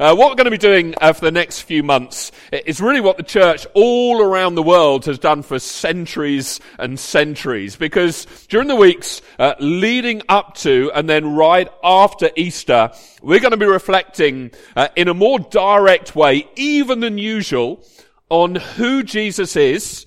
Uh, what we're going to be doing uh, for the next few months is really what the church all around the world has done for centuries and centuries. Because during the weeks uh, leading up to and then right after Easter, we're going to be reflecting uh, in a more direct way, even than usual, on who Jesus is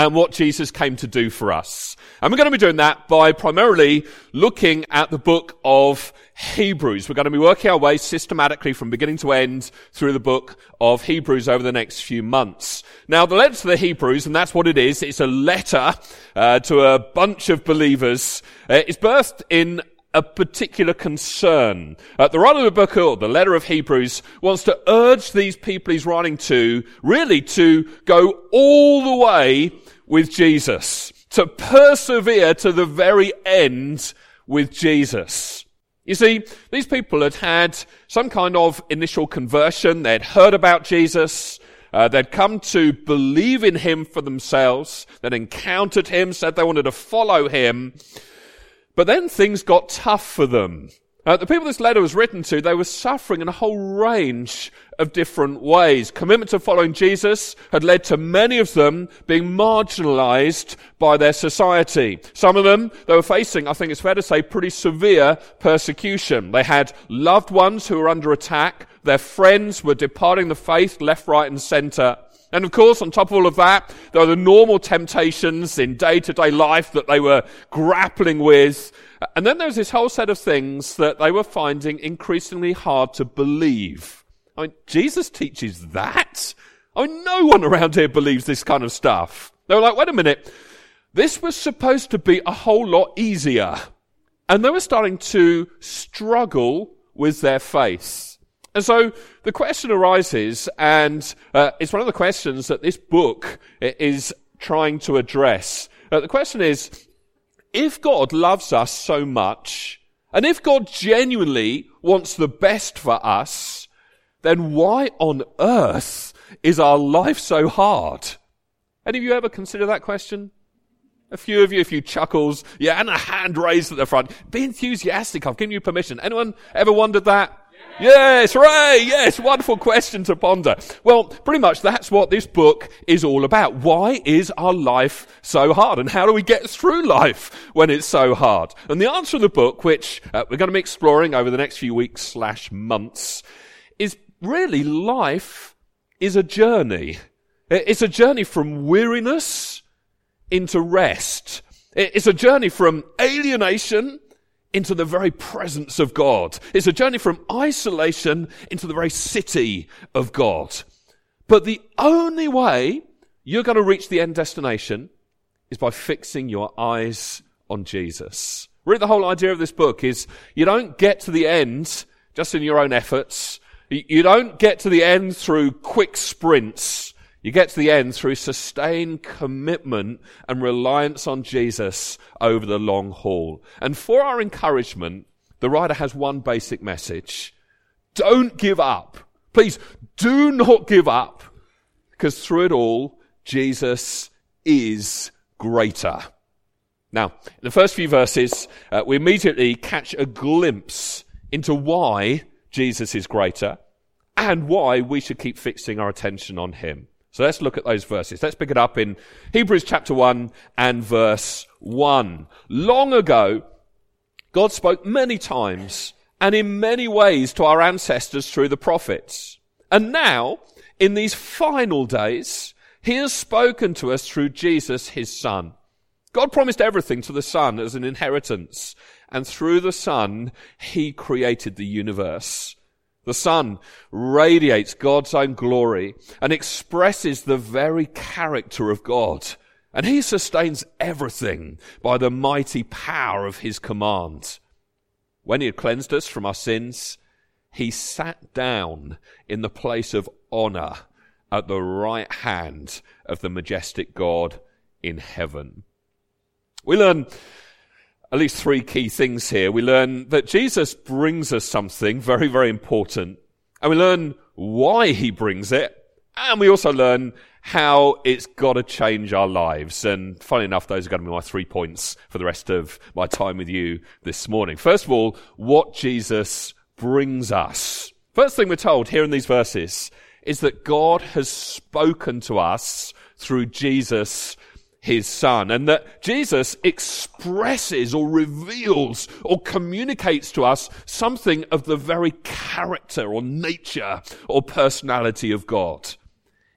and what Jesus came to do for us. And we're going to be doing that by primarily looking at the book of Hebrews. We're going to be working our way systematically from beginning to end through the book of Hebrews over the next few months. Now, the letter to the Hebrews, and that's what it is, it's a letter uh, to a bunch of believers. Uh, it's birthed in a particular concern. Uh, the writer of the book, or the letter of Hebrews, wants to urge these people he's writing to, really to go all the way with Jesus, to persevere to the very end with Jesus. You see, these people had had some kind of initial conversion. They'd heard about Jesus. Uh, they'd come to believe in him for themselves. They'd encountered him, said they wanted to follow him. But then things got tough for them. Uh, the people this letter was written to, they were suffering in a whole range of different ways. Commitment to following Jesus had led to many of them being marginalized by their society. Some of them, they were facing, I think it's fair to say, pretty severe persecution. They had loved ones who were under attack. Their friends were departing the faith left, right and center. And of course, on top of all of that, there were the normal temptations in day to day life that they were grappling with. And then there was this whole set of things that they were finding increasingly hard to believe. I mean, Jesus teaches that? I mean, no one around here believes this kind of stuff. They were like, wait a minute. This was supposed to be a whole lot easier. And they were starting to struggle with their faith. And so the question arises, and uh, it's one of the questions that this book is trying to address. Uh, the question is, if God loves us so much, and if God genuinely wants the best for us, then why on earth is our life so hard? Any of you ever consider that question? A few of you, a few chuckles, yeah, and a hand raised at the front. Be enthusiastic. I've given you permission. Anyone ever wondered that? Yes, hooray! Yes, wonderful question to ponder. Well, pretty much that's what this book is all about. Why is our life so hard? And how do we get through life when it's so hard? And the answer in the book, which uh, we're going to be exploring over the next few weeks slash months, is really life is a journey. It's a journey from weariness into rest. It's a journey from alienation into the very presence of God. It's a journey from isolation into the very city of God. But the only way you're going to reach the end destination is by fixing your eyes on Jesus. Really, the whole idea of this book is you don't get to the end just in your own efforts. You don't get to the end through quick sprints. You get to the end through sustained commitment and reliance on Jesus over the long haul. And for our encouragement, the writer has one basic message. Don't give up. Please do not give up because through it all, Jesus is greater. Now, in the first few verses, uh, we immediately catch a glimpse into why Jesus is greater and why we should keep fixing our attention on him. So let's look at those verses. Let's pick it up in Hebrews chapter 1 and verse 1. Long ago, God spoke many times and in many ways to our ancestors through the prophets. And now, in these final days, He has spoken to us through Jesus, His Son. God promised everything to the Son as an inheritance, and through the Son, He created the universe. The Son radiates God's own glory and expresses the very character of God. And he sustains everything by the mighty power of his command. When he had cleansed us from our sins, he sat down in the place of honor at the right hand of the majestic God in heaven. We learn at least three key things here. We learn that Jesus brings us something very, very important. And we learn why he brings it. And we also learn how it's got to change our lives. And funny enough, those are going to be my three points for the rest of my time with you this morning. First of all, what Jesus brings us. First thing we're told here in these verses is that God has spoken to us through Jesus, his son, and that Jesus expresses or reveals or communicates to us something of the very character or nature or personality of God.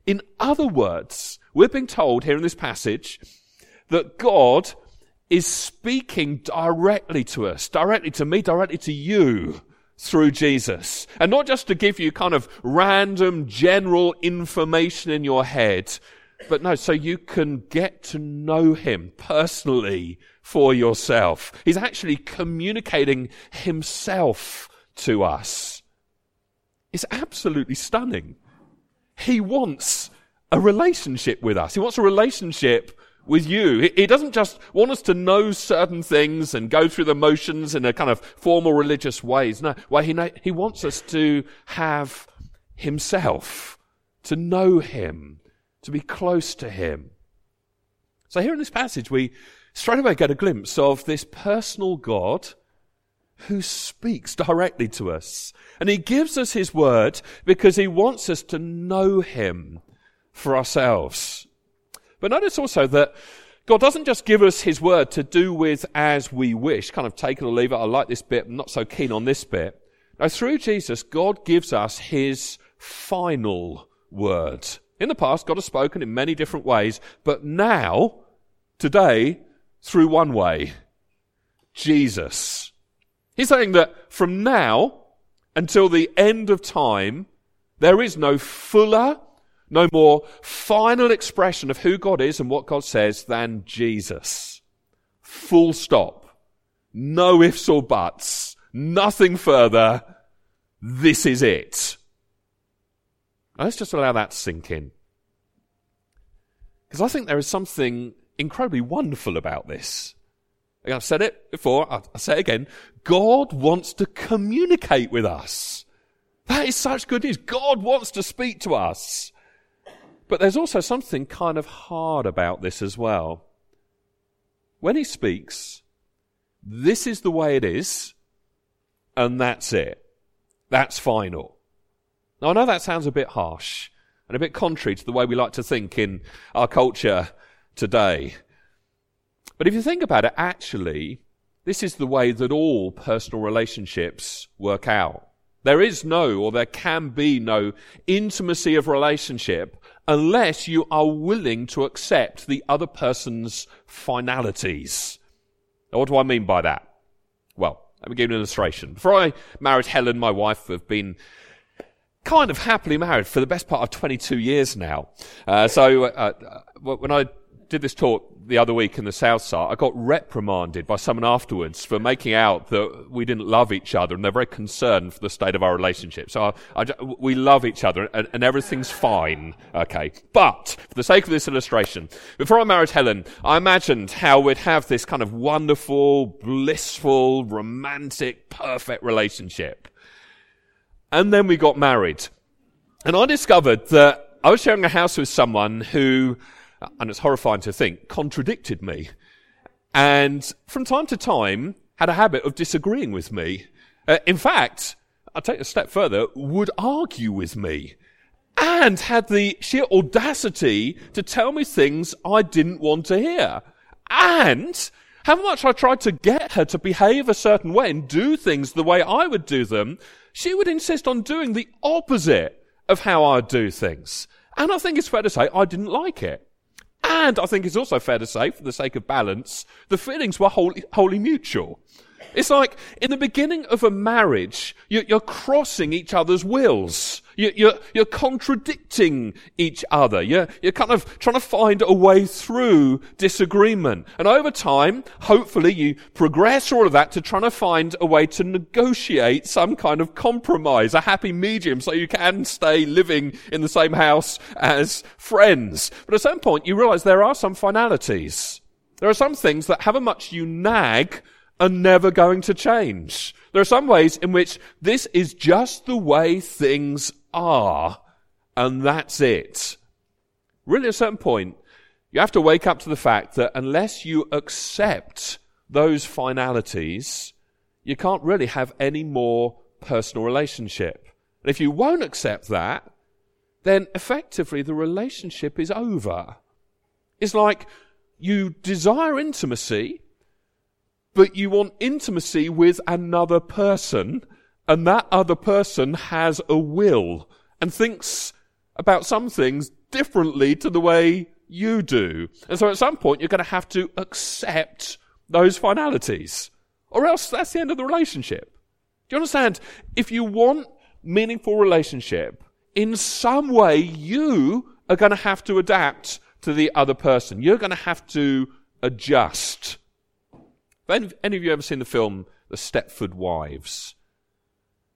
In other words, we're being told here in this passage that God is speaking directly to us, directly to me, directly to you through Jesus. And not just to give you kind of random general information in your head, but no, so you can get to know him personally for yourself. He's actually communicating himself to us. It's absolutely stunning. He wants a relationship with us. He wants a relationship with you. He doesn't just want us to know certain things and go through the motions in a kind of formal religious ways. No, well, he, he wants us to have himself, to know him, to be close to him. So here in this passage, we straight away get a glimpse of this personal God who speaks directly to us. And he gives us his word because he wants us to know him for ourselves. But notice also that God doesn't just give us his word to do with as we wish, kind of take it or leave it. I like this bit, I'm not so keen on this bit. Now, through Jesus, God gives us his final word. In the past, God has spoken in many different ways, but now, today, through one way Jesus. He's saying that from now until the end of time, there is no fuller no more final expression of who God is and what God says than Jesus. Full stop. No ifs or buts. Nothing further. This is it. Let's just allow that to sink in. Because I think there is something incredibly wonderful about this. I've said it before, I'll say it again. God wants to communicate with us. That is such good news. God wants to speak to us. But there's also something kind of hard about this as well. When he speaks, this is the way it is, and that's it. That's final. Now I know that sounds a bit harsh and a bit contrary to the way we like to think in our culture today. But if you think about it, actually, this is the way that all personal relationships work out. There is no, or there can be no intimacy of relationship unless you are willing to accept the other person's finalities. Now, what do I mean by that? Well, let me give you an illustration. Before I married Helen, my wife, have been kind of happily married for the best part of 22 years now. Uh, so uh, uh when I did this talk the other week in the South Side, I got reprimanded by someone afterwards for making out that we didn't love each other, and they're very concerned for the state of our relationship. So I, I, we love each other, and, and, everything's fine. Okay, but for the sake of this illustration, before I married Helen, I imagined how we'd have this kind of wonderful, blissful, romantic, perfect relationship, and then we got married, and I discovered that I was sharing a house with someone who and it's horrifying to think, contradicted me. And from time to time had a habit of disagreeing with me. Uh, in fact, I'll take a step further, would argue with me. And had the sheer audacity to tell me things I didn't want to hear. And how much I tried to get her to behave a certain way and do things the way I would do them, she would insist on doing the opposite of how I do things. And I think it's fair to say I didn't like it. And I think it's also fair to say, for the sake of balance, the feelings were wholly, wholly mutual. It's like in the beginning of a marriage, you're, crossing each other's wills. You're, you're, contradicting each other. You're, you're kind of trying to find a way through disagreement. And over time, hopefully you progress all of that to trying to find a way to negotiate some kind of compromise, a happy medium so you can stay living in the same house as friends. But at some point you realize there are some finalities. There are some things that however much you nag are never going to change. There are some ways in which this is just the way things are, and that's it. Really, at a certain point, you have to wake up to the fact that unless you accept those finalities, you can't really have any more personal relationship. And if you won't accept that, then effectively the relationship is over. It's like you desire intimacy, but you want intimacy with another person, and that other person has a will and thinks about some things differently to the way you do. And so at some point you're going to have to accept those finalities, or else that's the end of the relationship. Do you understand? If you want meaningful relationship, in some way you are going to have to adapt to the other person. You're going to have to adjust. Have any of you ever seen the film The Stepford Wives?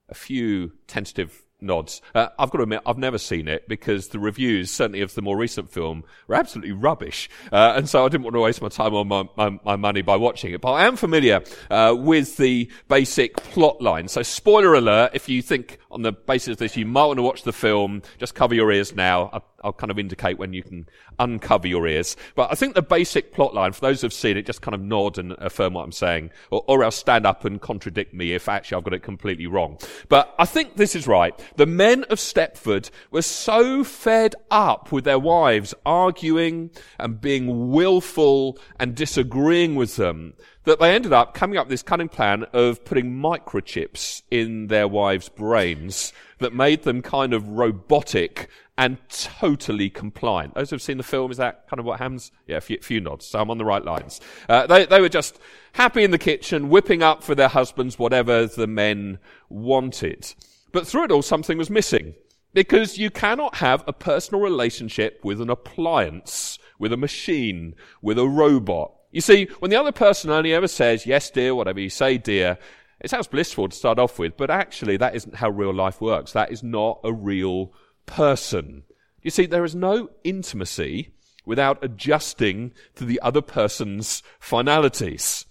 A few tentative nods. Uh, I've got to admit, I've never seen it because the reviews, certainly of the more recent film, were absolutely rubbish. Uh, and so I didn't want to waste my time or my, my, my money by watching it. But I am familiar uh, with the basic plot line. So spoiler alert, if you think on the basis of this you might want to watch the film, just cover your ears now. I, I'll kind of indicate when you can uncover your ears. But I think the basic plot line, for those who've seen it, just kind of nod and affirm what I'm saying, or, or else stand up and contradict me if actually I've got it completely wrong. But I think this is right. The men of Stepford were so fed up with their wives arguing and being willful and disagreeing with them that they ended up coming up with this cunning plan of putting microchips in their wives' brains that made them kind of robotic and totally compliant. Those who've seen the film, is that kind of what happens? Yeah, a few, few nods, so I'm on the right lines. Uh, they, they were just happy in the kitchen, whipping up for their husbands whatever the men wanted. But through it all, something was missing. Because you cannot have a personal relationship with an appliance, with a machine, with a robot. You see, when the other person only ever says, yes, dear, whatever you say, dear, it sounds blissful to start off with, but actually that isn't how real life works. That is not a real person. You see, there is no intimacy without adjusting to the other person's finalities.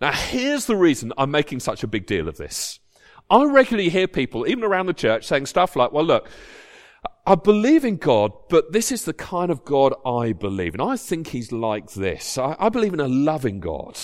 Now, here's the reason I'm making such a big deal of this. I regularly hear people, even around the church, saying stuff like, well, look, I believe in God, but this is the kind of God I believe in. I think He's like this. I, I believe in a loving God.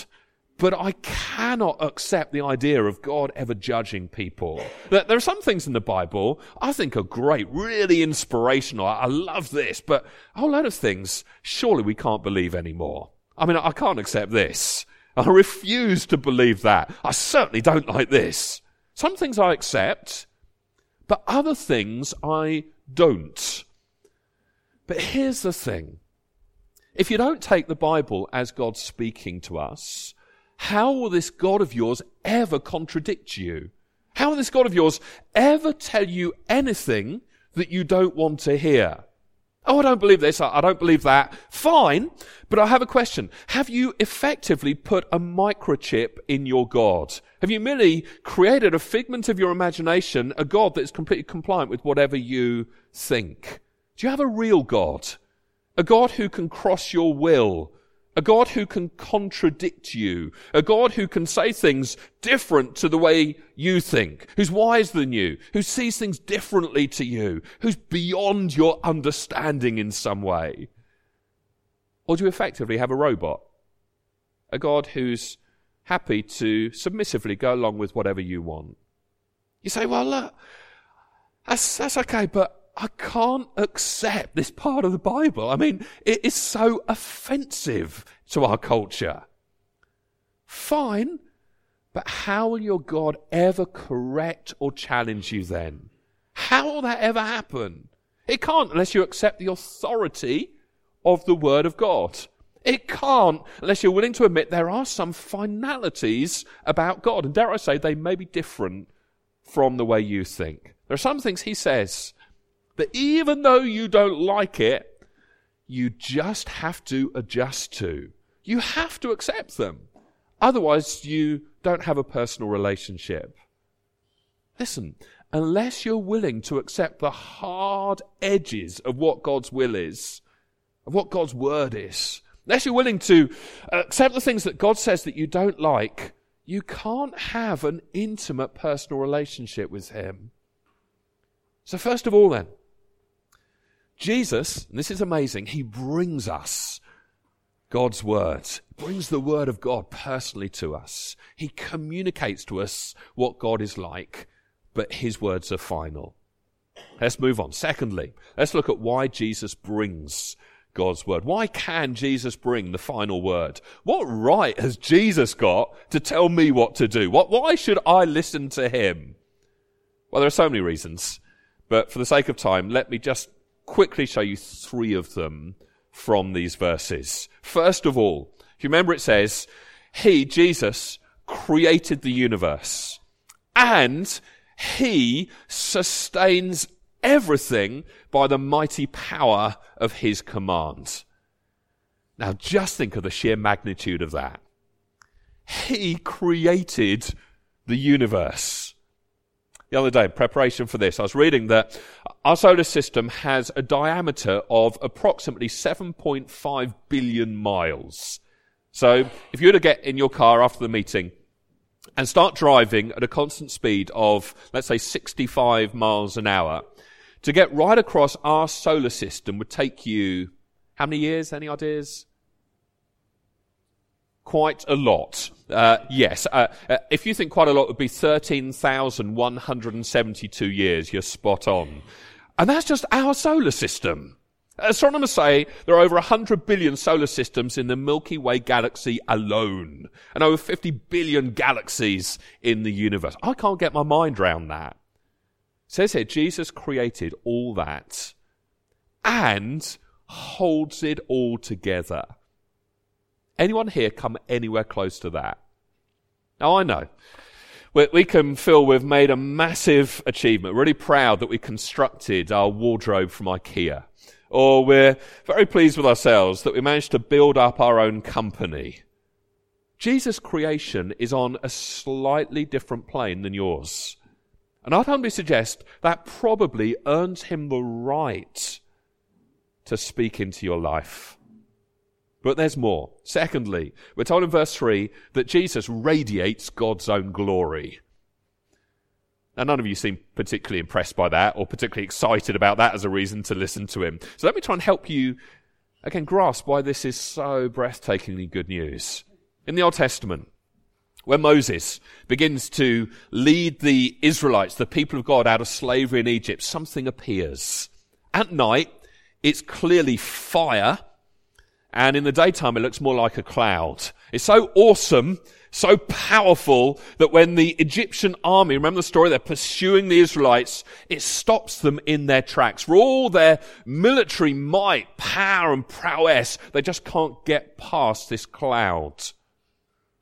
But I cannot accept the idea of God ever judging people. There are some things in the Bible I think are great, really inspirational. I love this, but a whole lot of things surely we can't believe anymore. I mean, I can't accept this. I refuse to believe that. I certainly don't like this. Some things I accept, but other things I don't. But here's the thing. If you don't take the Bible as God speaking to us, how will this God of yours ever contradict you? How will this God of yours ever tell you anything that you don't want to hear? Oh, I don't believe this. I don't believe that. Fine. But I have a question. Have you effectively put a microchip in your God? Have you merely created a figment of your imagination, a God that is completely compliant with whatever you think? Do you have a real God? A God who can cross your will? A God who can contradict you. A God who can say things different to the way you think. Who's wiser than you. Who sees things differently to you. Who's beyond your understanding in some way. Or do you effectively have a robot? A God who's happy to submissively go along with whatever you want. You say, well, look, that's, that's okay, but I can't accept this part of the Bible. I mean, it is so offensive to our culture. Fine, but how will your God ever correct or challenge you then? How will that ever happen? It can't unless you accept the authority of the Word of God. It can't unless you're willing to admit there are some finalities about God. And dare I say, they may be different from the way you think. There are some things He says that even though you don't like it, you just have to adjust to. You have to accept them. Otherwise, you don't have a personal relationship. Listen, unless you're willing to accept the hard edges of what God's will is, of what God's word is, unless you're willing to accept the things that God says that you don't like, you can't have an intimate personal relationship with Him. So, first of all, then, Jesus, this is amazing, he brings us God's word, brings the word of God personally to us. He communicates to us what God is like, but his words are final. Let's move on. Secondly, let's look at why Jesus brings God's word. Why can Jesus bring the final word? What right has Jesus got to tell me what to do? What, why should I listen to him? Well, there are so many reasons, but for the sake of time, let me just quickly show you three of them from these verses. First of all, if you remember it says, He, Jesus, created the universe and He sustains everything by the mighty power of his command. Now just think of the sheer magnitude of that. He created the universe. The other day, in preparation for this, I was reading that our solar system has a diameter of approximately 7.5 billion miles. So if you were to get in your car after the meeting and start driving at a constant speed of, let's say, 65 miles an hour, to get right across our solar system would take you how many years? Any ideas? Quite a lot. Uh, yes. Uh, uh, if you think quite a lot would be 13,172 years, you're spot on. And that's just our solar system. Astronomers say there are over 100 billion solar systems in the Milky Way galaxy alone, and over 50 billion galaxies in the universe. I can't get my mind around that. It says here, Jesus created all that and holds it all together. Anyone here come anywhere close to that? Now I know. We, we can feel we've made a massive achievement, really proud that we constructed our wardrobe from IKEA. Or we're very pleased with ourselves that we managed to build up our own company. Jesus' creation is on a slightly different plane than yours. And I'd humbly suggest that probably earns him the right to speak into your life. But there's more. Secondly, we're told in verse 3 that Jesus radiates God's own glory. Now, none of you seem particularly impressed by that or particularly excited about that as a reason to listen to him. So let me try and help you, again, grasp why this is so breathtakingly good news. In the Old Testament, when Moses begins to lead the Israelites, the people of God, out of slavery in Egypt, something appears. At night, it's clearly fire, and in the daytime, it looks more like a cloud. It's so awesome, so powerful, that when the Egyptian army, remember the story, they're pursuing the Israelites, it stops them in their tracks. For all their military might, power, and prowess, they just can't get past this cloud.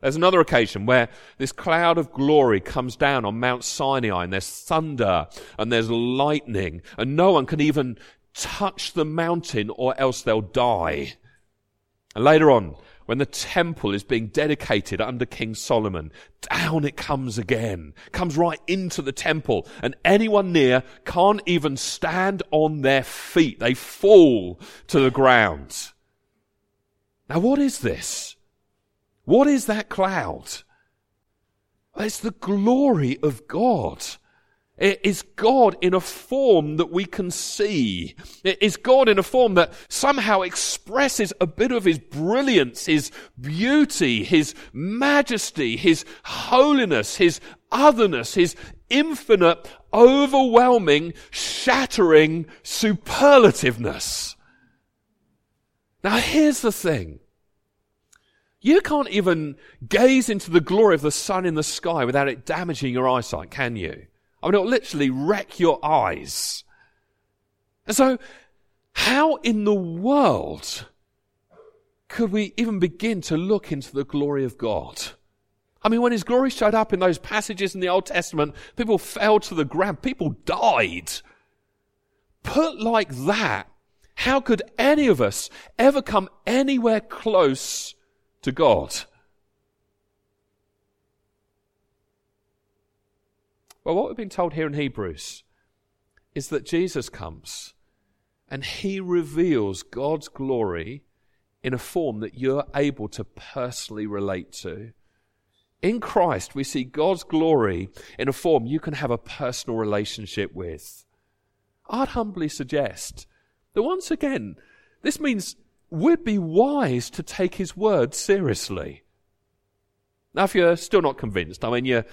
There's another occasion where this cloud of glory comes down on Mount Sinai and there's thunder and there's lightning and no one can even touch the mountain or else they'll die. And later on, when the temple is being dedicated under King Solomon, down it comes again, comes right into the temple, and anyone near can't even stand on their feet. They fall to the ground. Now what is this? What is that cloud? It's the glory of God. It is God in a form that we can see. It is God in a form that somehow expresses a bit of His brilliance, His beauty, His majesty, His holiness, His otherness, His infinite, overwhelming, shattering superlativeness. Now here's the thing. You can't even gaze into the glory of the sun in the sky without it damaging your eyesight, can you? I mean, it'll literally wreck your eyes. And so, how in the world could we even begin to look into the glory of God? I mean, when His glory showed up in those passages in the Old Testament, people fell to the ground, people died. Put like that, how could any of us ever come anywhere close to God. Well, what we've been told here in Hebrews is that Jesus comes and he reveals God's glory in a form that you're able to personally relate to. In Christ, we see God's glory in a form you can have a personal relationship with. I'd humbly suggest that once again, this means we'd be wise to take his word seriously. Now, if you're still not convinced, I mean, you're,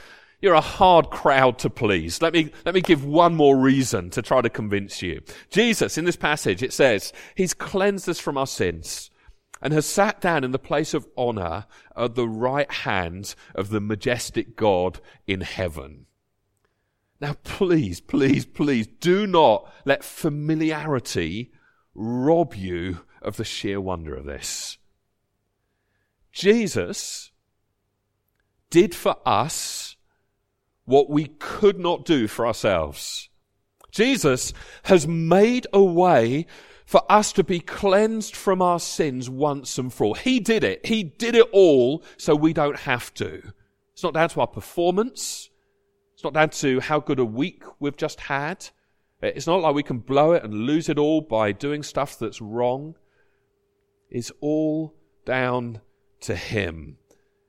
You're a hard crowd to please. Let me, let me give one more reason to try to convince you. Jesus, in this passage, it says, He's cleansed us from our sins and has sat down in the place of honor at the right hand of the majestic God in heaven. Now, please, please, please do not let familiarity rob you of the sheer wonder of this. Jesus did for us what we could not do for ourselves. Jesus has made a way for us to be cleansed from our sins once and for all. He did it. He did it all so we don't have to. It's not down to our performance. It's not down to how good a week we've just had. It's not like we can blow it and lose it all by doing stuff that's wrong. It's all down to Him.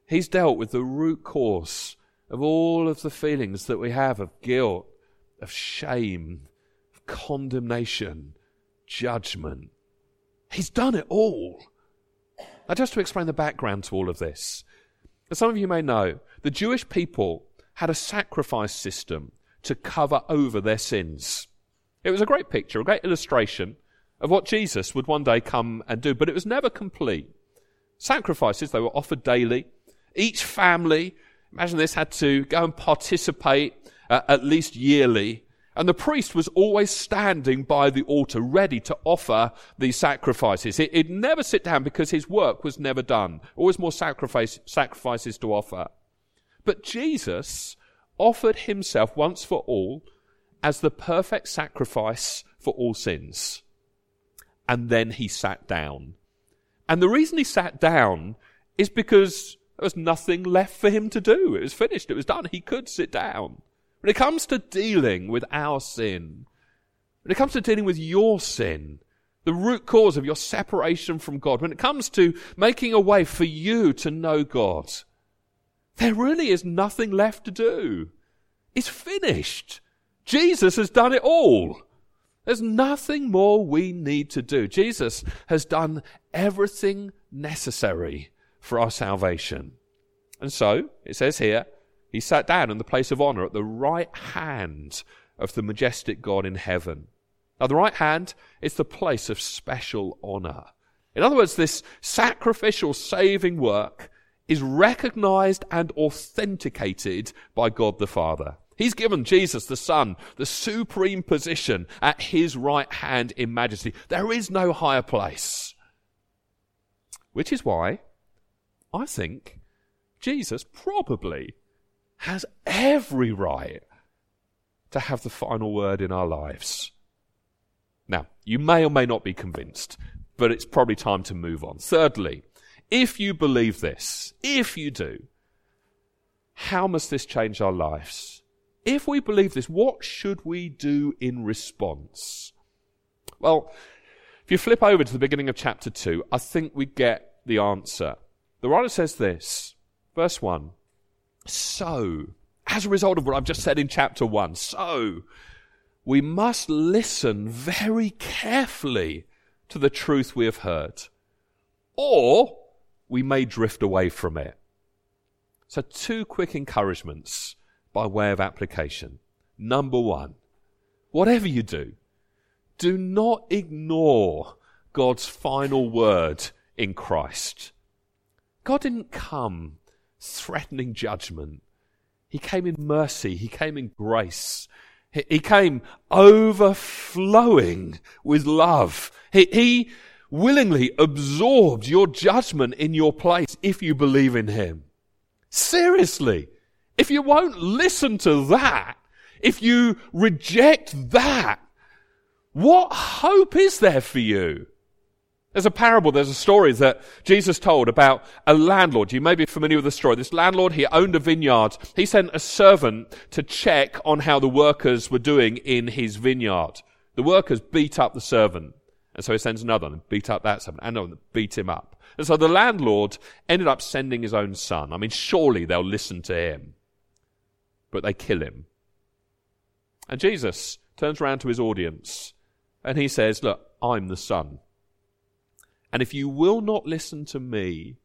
He's dealt with the root cause of all of the feelings that we have of guilt, of shame, of condemnation, judgment. He's done it all. Now, just to explain the background to all of this, as some of you may know, the Jewish people had a sacrifice system to cover over their sins. It was a great picture, a great illustration of what Jesus would one day come and do, but it was never complete. Sacrifices, they were offered daily. Each family, imagine this, had to go and participate uh, at least yearly. And the priest was always standing by the altar, ready to offer these sacrifices. He, would never sit down because his work was never done. Always more sacrifice, sacrifices to offer. But Jesus offered himself once for all as the perfect sacrifice for all sins. And then he sat down. And the reason he sat down is because there was nothing left for him to do. It was finished. It was done. He could sit down. When it comes to dealing with our sin, when it comes to dealing with your sin, the root cause of your separation from God, when it comes to making a way for you to know God, there really is nothing left to do. It's finished. Jesus has done it all. There's nothing more we need to do. Jesus has done everything necessary for our salvation. And so, it says here, he sat down in the place of honor at the right hand of the majestic God in heaven. Now, the right hand is the place of special honor. In other words, this sacrificial saving work is recognized and authenticated by God the Father. He's given Jesus the Son the supreme position at his right hand in majesty. There is no higher place. Which is why I think Jesus probably has every right to have the final word in our lives. Now, you may or may not be convinced, but it's probably time to move on. Thirdly, if you believe this, if you do, how must this change our lives? If we believe this, what should we do in response? Well, if you flip over to the beginning of chapter 2, I think we get the answer. The writer says this, verse 1 So, as a result of what I've just said in chapter 1, so we must listen very carefully to the truth we have heard, or we may drift away from it. So, two quick encouragements by way of application. Number one, whatever you do, do not ignore God's final word in Christ. God didn't come threatening judgment. He came in mercy. He came in grace. He, came overflowing with love. He, he willingly absorbed your judgment in your place if you believe in Him. Seriously. If you won't listen to that, if you reject that, what hope is there for you? There's a parable, there's a story that Jesus told about a landlord. You may be familiar with the story. This landlord, he owned a vineyard. He sent a servant to check on how the workers were doing in his vineyard. The workers beat up the servant. And so he sends another one and beat up that servant and another beat him up. And so the landlord ended up sending his own son. I mean, surely they'll listen to him but they kill him. And Jesus turns around to his audience and he says, Look, I'm the Son. And if you will not listen to me,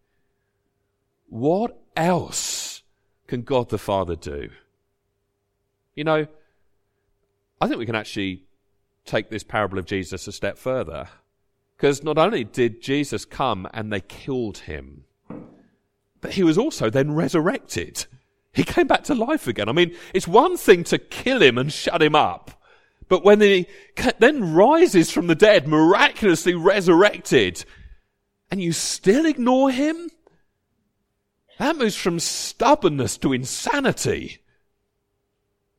what else can God the Father do? You know, I think we can actually take this parable of Jesus a step further. Because not only did Jesus come and they killed him, but he was also then resurrected. He came back to life again. I mean, it's one thing to kill him and shut him up, but when he then rises from the dead, miraculously resurrected, and you still ignore him? That moves from stubbornness to insanity.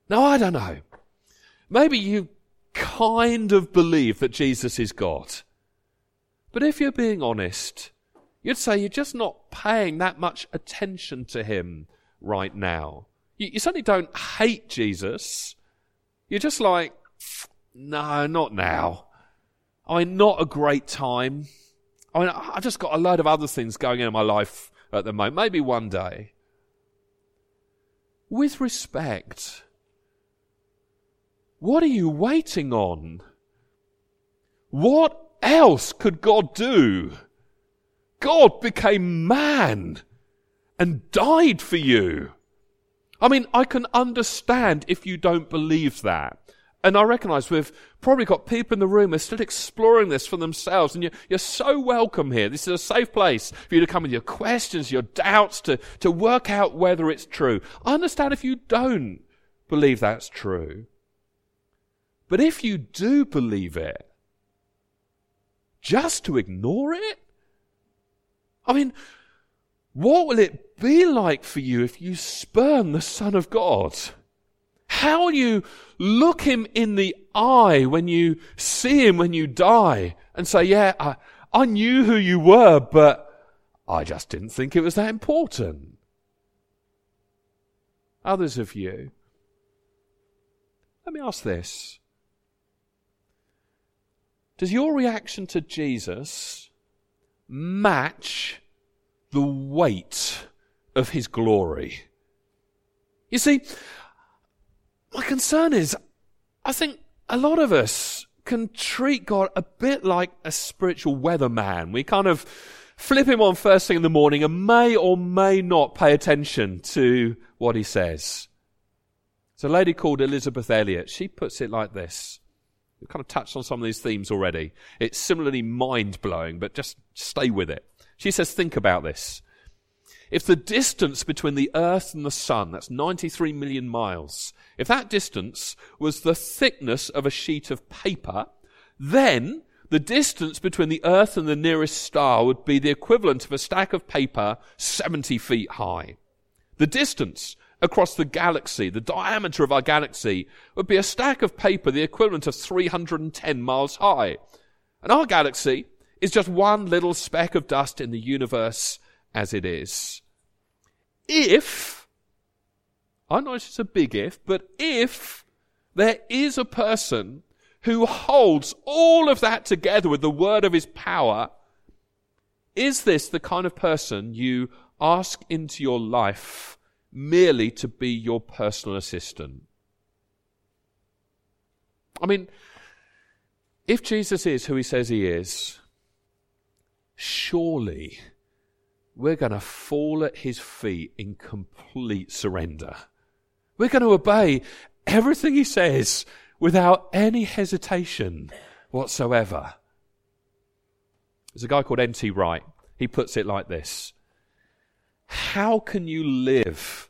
Now, I don't know. Maybe you kind of believe that Jesus is God. But if you're being honest, you'd say you're just not paying that much attention to him right now. You, you certainly don't hate Jesus. You're just like, no, not now. I mean, not a great time. I mean, I've just got a load of other things going on in my life at the moment. Maybe one day. With respect, what are you waiting on? What else could God do? God became man and died for you. I mean, I can understand if you don't believe that. And I recognize we've probably got people in the room who are still exploring this for themselves. And you're, you're so welcome here. This is a safe place for you to come with your questions, your doubts, to, to work out whether it's true. I understand if you don't believe that's true. But if you do believe it, just to ignore it? I mean, what will it be like for you if you spurn the Son of God? How you look him in the eye when you see him when you die and say, yeah, I, I knew who you were, but I just didn't think it was that important. Others of you, let me ask this. Does your reaction to Jesus match the weight of his glory? You see, my concern is, I think a lot of us can treat God a bit like a spiritual weatherman. We kind of flip him on first thing in the morning and may or may not pay attention to what he says. There's a lady called Elisabeth Elliot. She puts it like this. We've kind of touched on some of these themes already. It's similarly mind blowing, but just stay with it. She says, think about this. If the distance between the earth and the sun, that's 93 million miles, if that distance was the thickness of a sheet of paper, then the distance between the earth and the nearest star would be the equivalent of a stack of paper 70 feet high. The distance across the galaxy, the diameter of our galaxy, would be a stack of paper the equivalent of 310 miles high. And our galaxy is just one little speck of dust in the universe as it is. If, I know it's a big if, but if there is a person who holds all of that together with the word of his power, is this the kind of person you ask into your life merely to be your personal assistant? I mean, if Jesus is who he says he is, surely we're going to fall at his feet in complete surrender. We're going to obey everything he says without any hesitation whatsoever. There's a guy called N.T. Wright. He puts it like this How can you live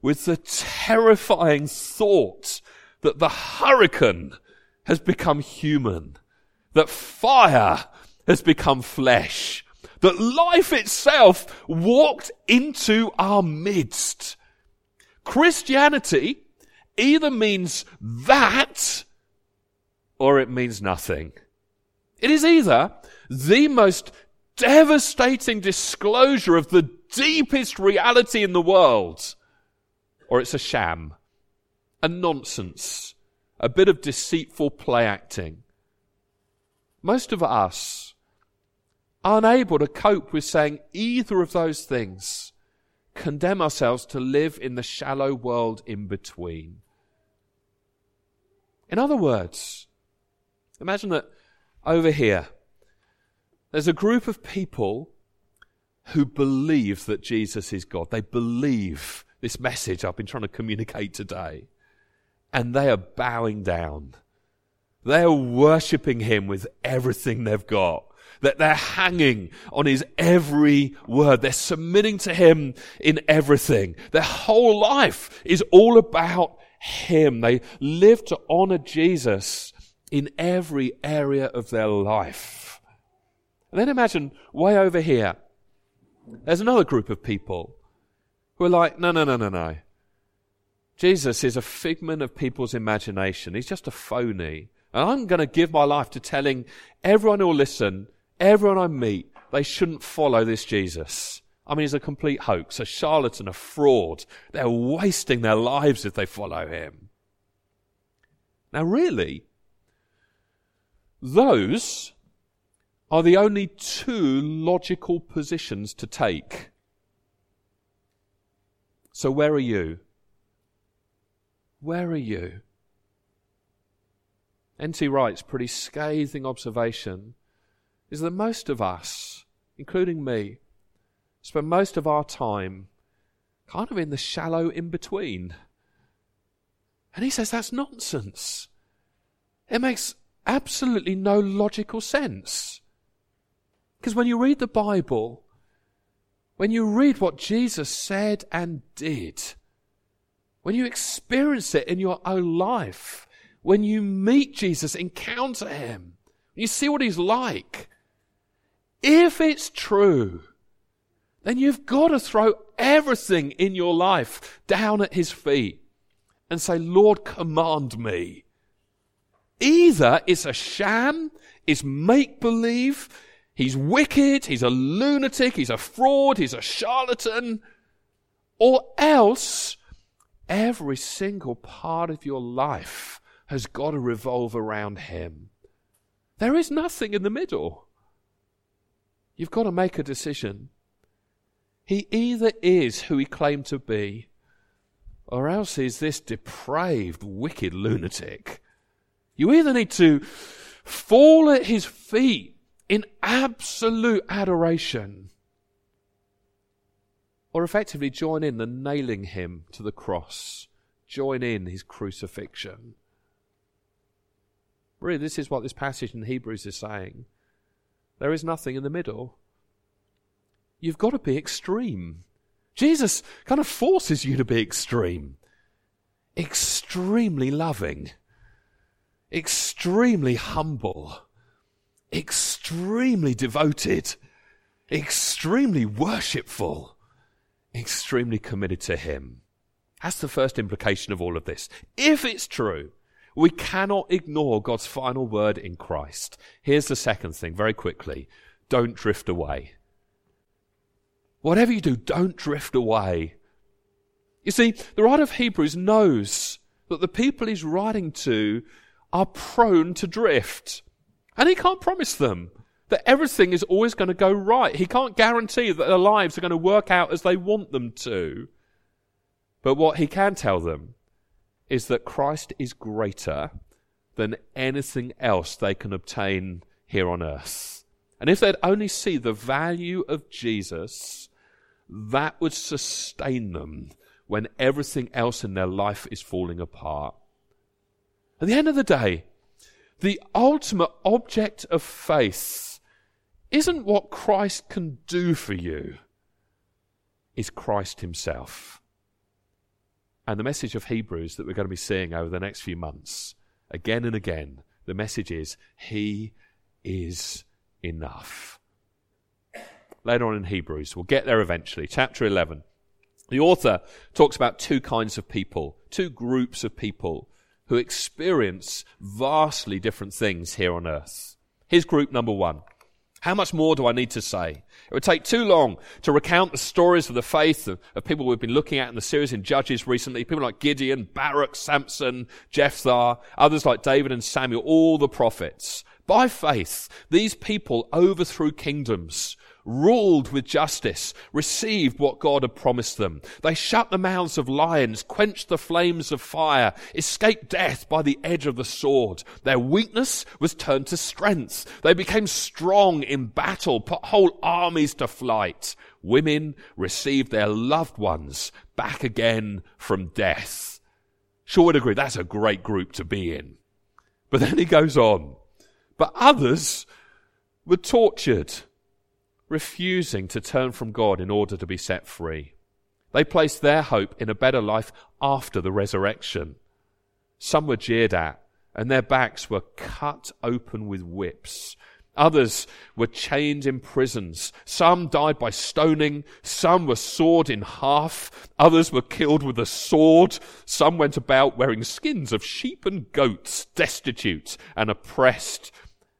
with the terrifying thought that the hurricane has become human, that fire has become flesh? that life itself walked into our midst. Christianity either means that or it means nothing. It is either the most devastating disclosure of the deepest reality in the world, or it's a sham, a nonsense, a bit of deceitful play acting. Most of us are unable to cope with saying either of those things, condemn ourselves to live in the shallow world in between. In other words, imagine that over here, there's a group of people who believe that Jesus is God. They believe this message I've been trying to communicate today. and they are bowing down. They are worshipping him with everything they've got. That they're hanging on his every word. They're submitting to him in everything. Their whole life is all about him. They live to honor Jesus in every area of their life. And then imagine way over here, there's another group of people who are like, no, no, no, no, no. Jesus is a figment of people's imagination. He's just a phony. And I'm going to give my life to telling everyone who'll listen, everyone I meet, they shouldn't follow this Jesus. I mean, he's a complete hoax, a charlatan, a fraud. They're wasting their lives if they follow him. Now, really, those are the only two logical positions to take. So, where are you? Where are you? N.T. Wright's pretty scathing observation is that most of us, including me, spend most of our time kind of in the shallow in between. And he says that's nonsense. It makes absolutely no logical sense. Because when you read the Bible, when you read what Jesus said and did, when you experience it in your own life, when you meet Jesus, encounter him, you see what he's like, if it's true, then you've got to throw everything in your life down at his feet and say, Lord, command me. Either it's a sham, it's make believe, he's wicked, he's a lunatic, he's a fraud, he's a charlatan, or else Every single part of your life has got to revolve around Him. There is nothing in the middle. You've got to make a decision. He either is who he claimed to be, or else he's this depraved, wicked lunatic. You either need to fall at his feet in absolute adoration, or effectively join in the nailing him to the cross, join in his crucifixion. Really, this is what this passage in Hebrews is saying. There is nothing in the middle. You've got to be extreme. Jesus kind of forces you to be extreme. Extremely loving, extremely humble, extremely devoted, extremely worshipful extremely committed to Him. That's the first implication of all of this. If it's true, we cannot ignore God's final word in Christ. Here's the second thing, very quickly. Don't drift away. Whatever you do, don't drift away. You see, the writer of Hebrews knows that the people he's writing to are prone to drift. And he can't promise them that everything is always going to go right. He can't guarantee that their lives are going to work out as they want them to. But what he can tell them is that Christ is greater than anything else they can obtain here on earth. And if they'd only see the value of Jesus, that would sustain them when everything else in their life is falling apart. At the end of the day, the ultimate object of faith isn't what Christ can do for you, is Christ Himself. And the message of Hebrews that we're going to be seeing over the next few months, again and again, the message is He is enough. Later on in Hebrews, we'll get there eventually, chapter 11. The author talks about two kinds of people, two groups of people who experience vastly different things here on earth. Here's group number one how much more do I need to say? It would take too long to recount the stories of the faith of, of, people we've been looking at in the series in Judges recently. People like Gideon, Barak, Samson, Jephthah, others like David and Samuel, all the prophets. By faith, these people overthrew kingdoms, ruled with justice, received what God had promised them. They shut the mouths of lions, quenched the flames of fire, escaped death by the edge of the sword. Their weakness was turned to strength. They became strong in battle, put whole armies to flight. Women received their loved ones back again from death. Sure would agree that's a great group to be in. But then he goes on. But others were tortured, refusing to turn from God in order to be set free. They placed their hope in a better life after the resurrection. Some were jeered at, and their backs were cut open with whips. Others were chained in prisons. Some died by stoning. Some were sawed in half. Others were killed with a sword. Some went about wearing skins of sheep and goats, destitute and oppressed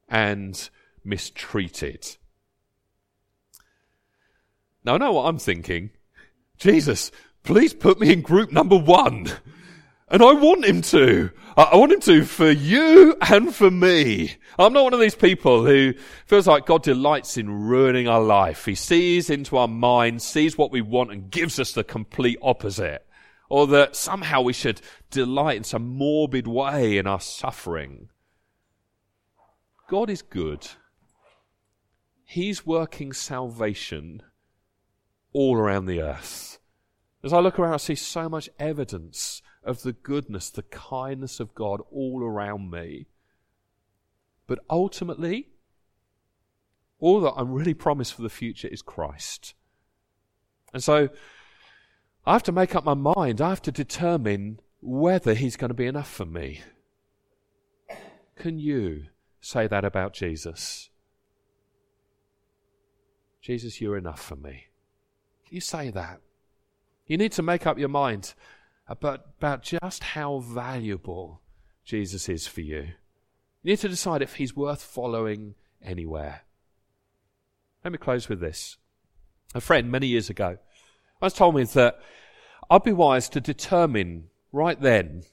and mistreated. Now I know what I'm thinking. Jesus, please put me in group number one. And I want him to. I want him to for you and for me. I'm not one of these people who feels like God delights in ruining our life. He sees into our mind, sees what we want and gives us the complete opposite. Or that somehow we should delight in some morbid way in our suffering. God is good. He's working salvation all around the earth. As I look around, I see so much evidence of the goodness, the kindness of God all around me. But ultimately, all that I'm really promised for the future is Christ. And so I have to make up my mind. I have to determine whether He's going to be enough for me. Can you say that about Jesus? Jesus, you're enough for me. You say that. You need to make up your mind about, about just how valuable Jesus is for you. You need to decide if he's worth following anywhere. Let me close with this. A friend many years ago once told me that I'd be wise to determine right then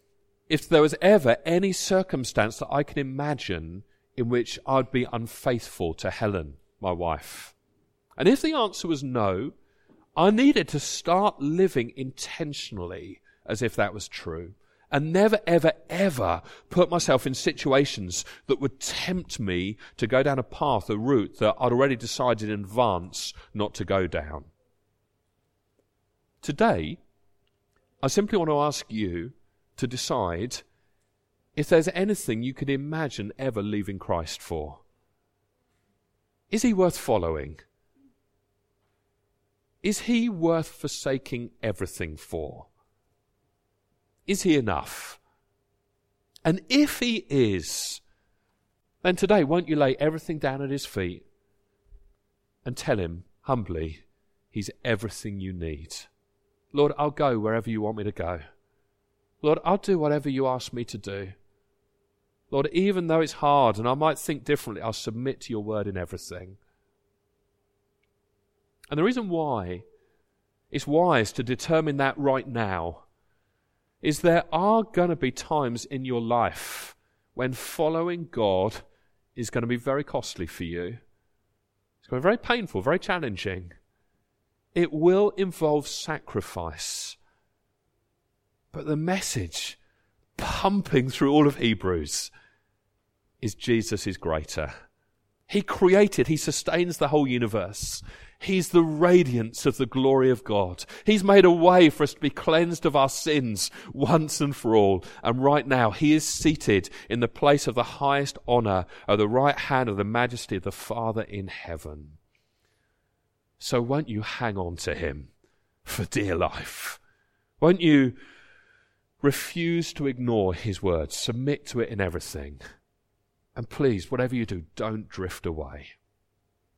if there was ever any circumstance that I can imagine in which I'd be unfaithful to Helen, my wife. And if the answer was no, I needed to start living intentionally as if that was true and never, ever, ever put myself in situations that would tempt me to go down a path, a route that I'd already decided in advance not to go down. Today, I simply want to ask you to decide if there's anything you could imagine ever leaving Christ for. Is he worth following? Is he worth forsaking everything for? Is he enough? And if he is, then today won't you lay everything down at his feet and tell him humbly, he's everything you need. Lord, I'll go wherever you want me to go. Lord, I'll do whatever you ask me to do. Lord, even though it's hard and I might think differently, I'll submit to your word in everything. And the reason why it's wise to determine that right now is there are going to be times in your life when following God is going to be very costly for you. It's going to be very painful, very challenging. It will involve sacrifice. But the message pumping through all of Hebrews is Jesus is greater. He created, He sustains the whole universe. He's the radiance of the glory of God. He's made a way for us to be cleansed of our sins once and for all. And right now, He is seated in the place of the highest honor at the right hand of the majesty of the Father in heaven. So won't you hang on to Him for dear life? Won't you refuse to ignore His word? Submit to it in everything. And please, whatever you do, don't drift away.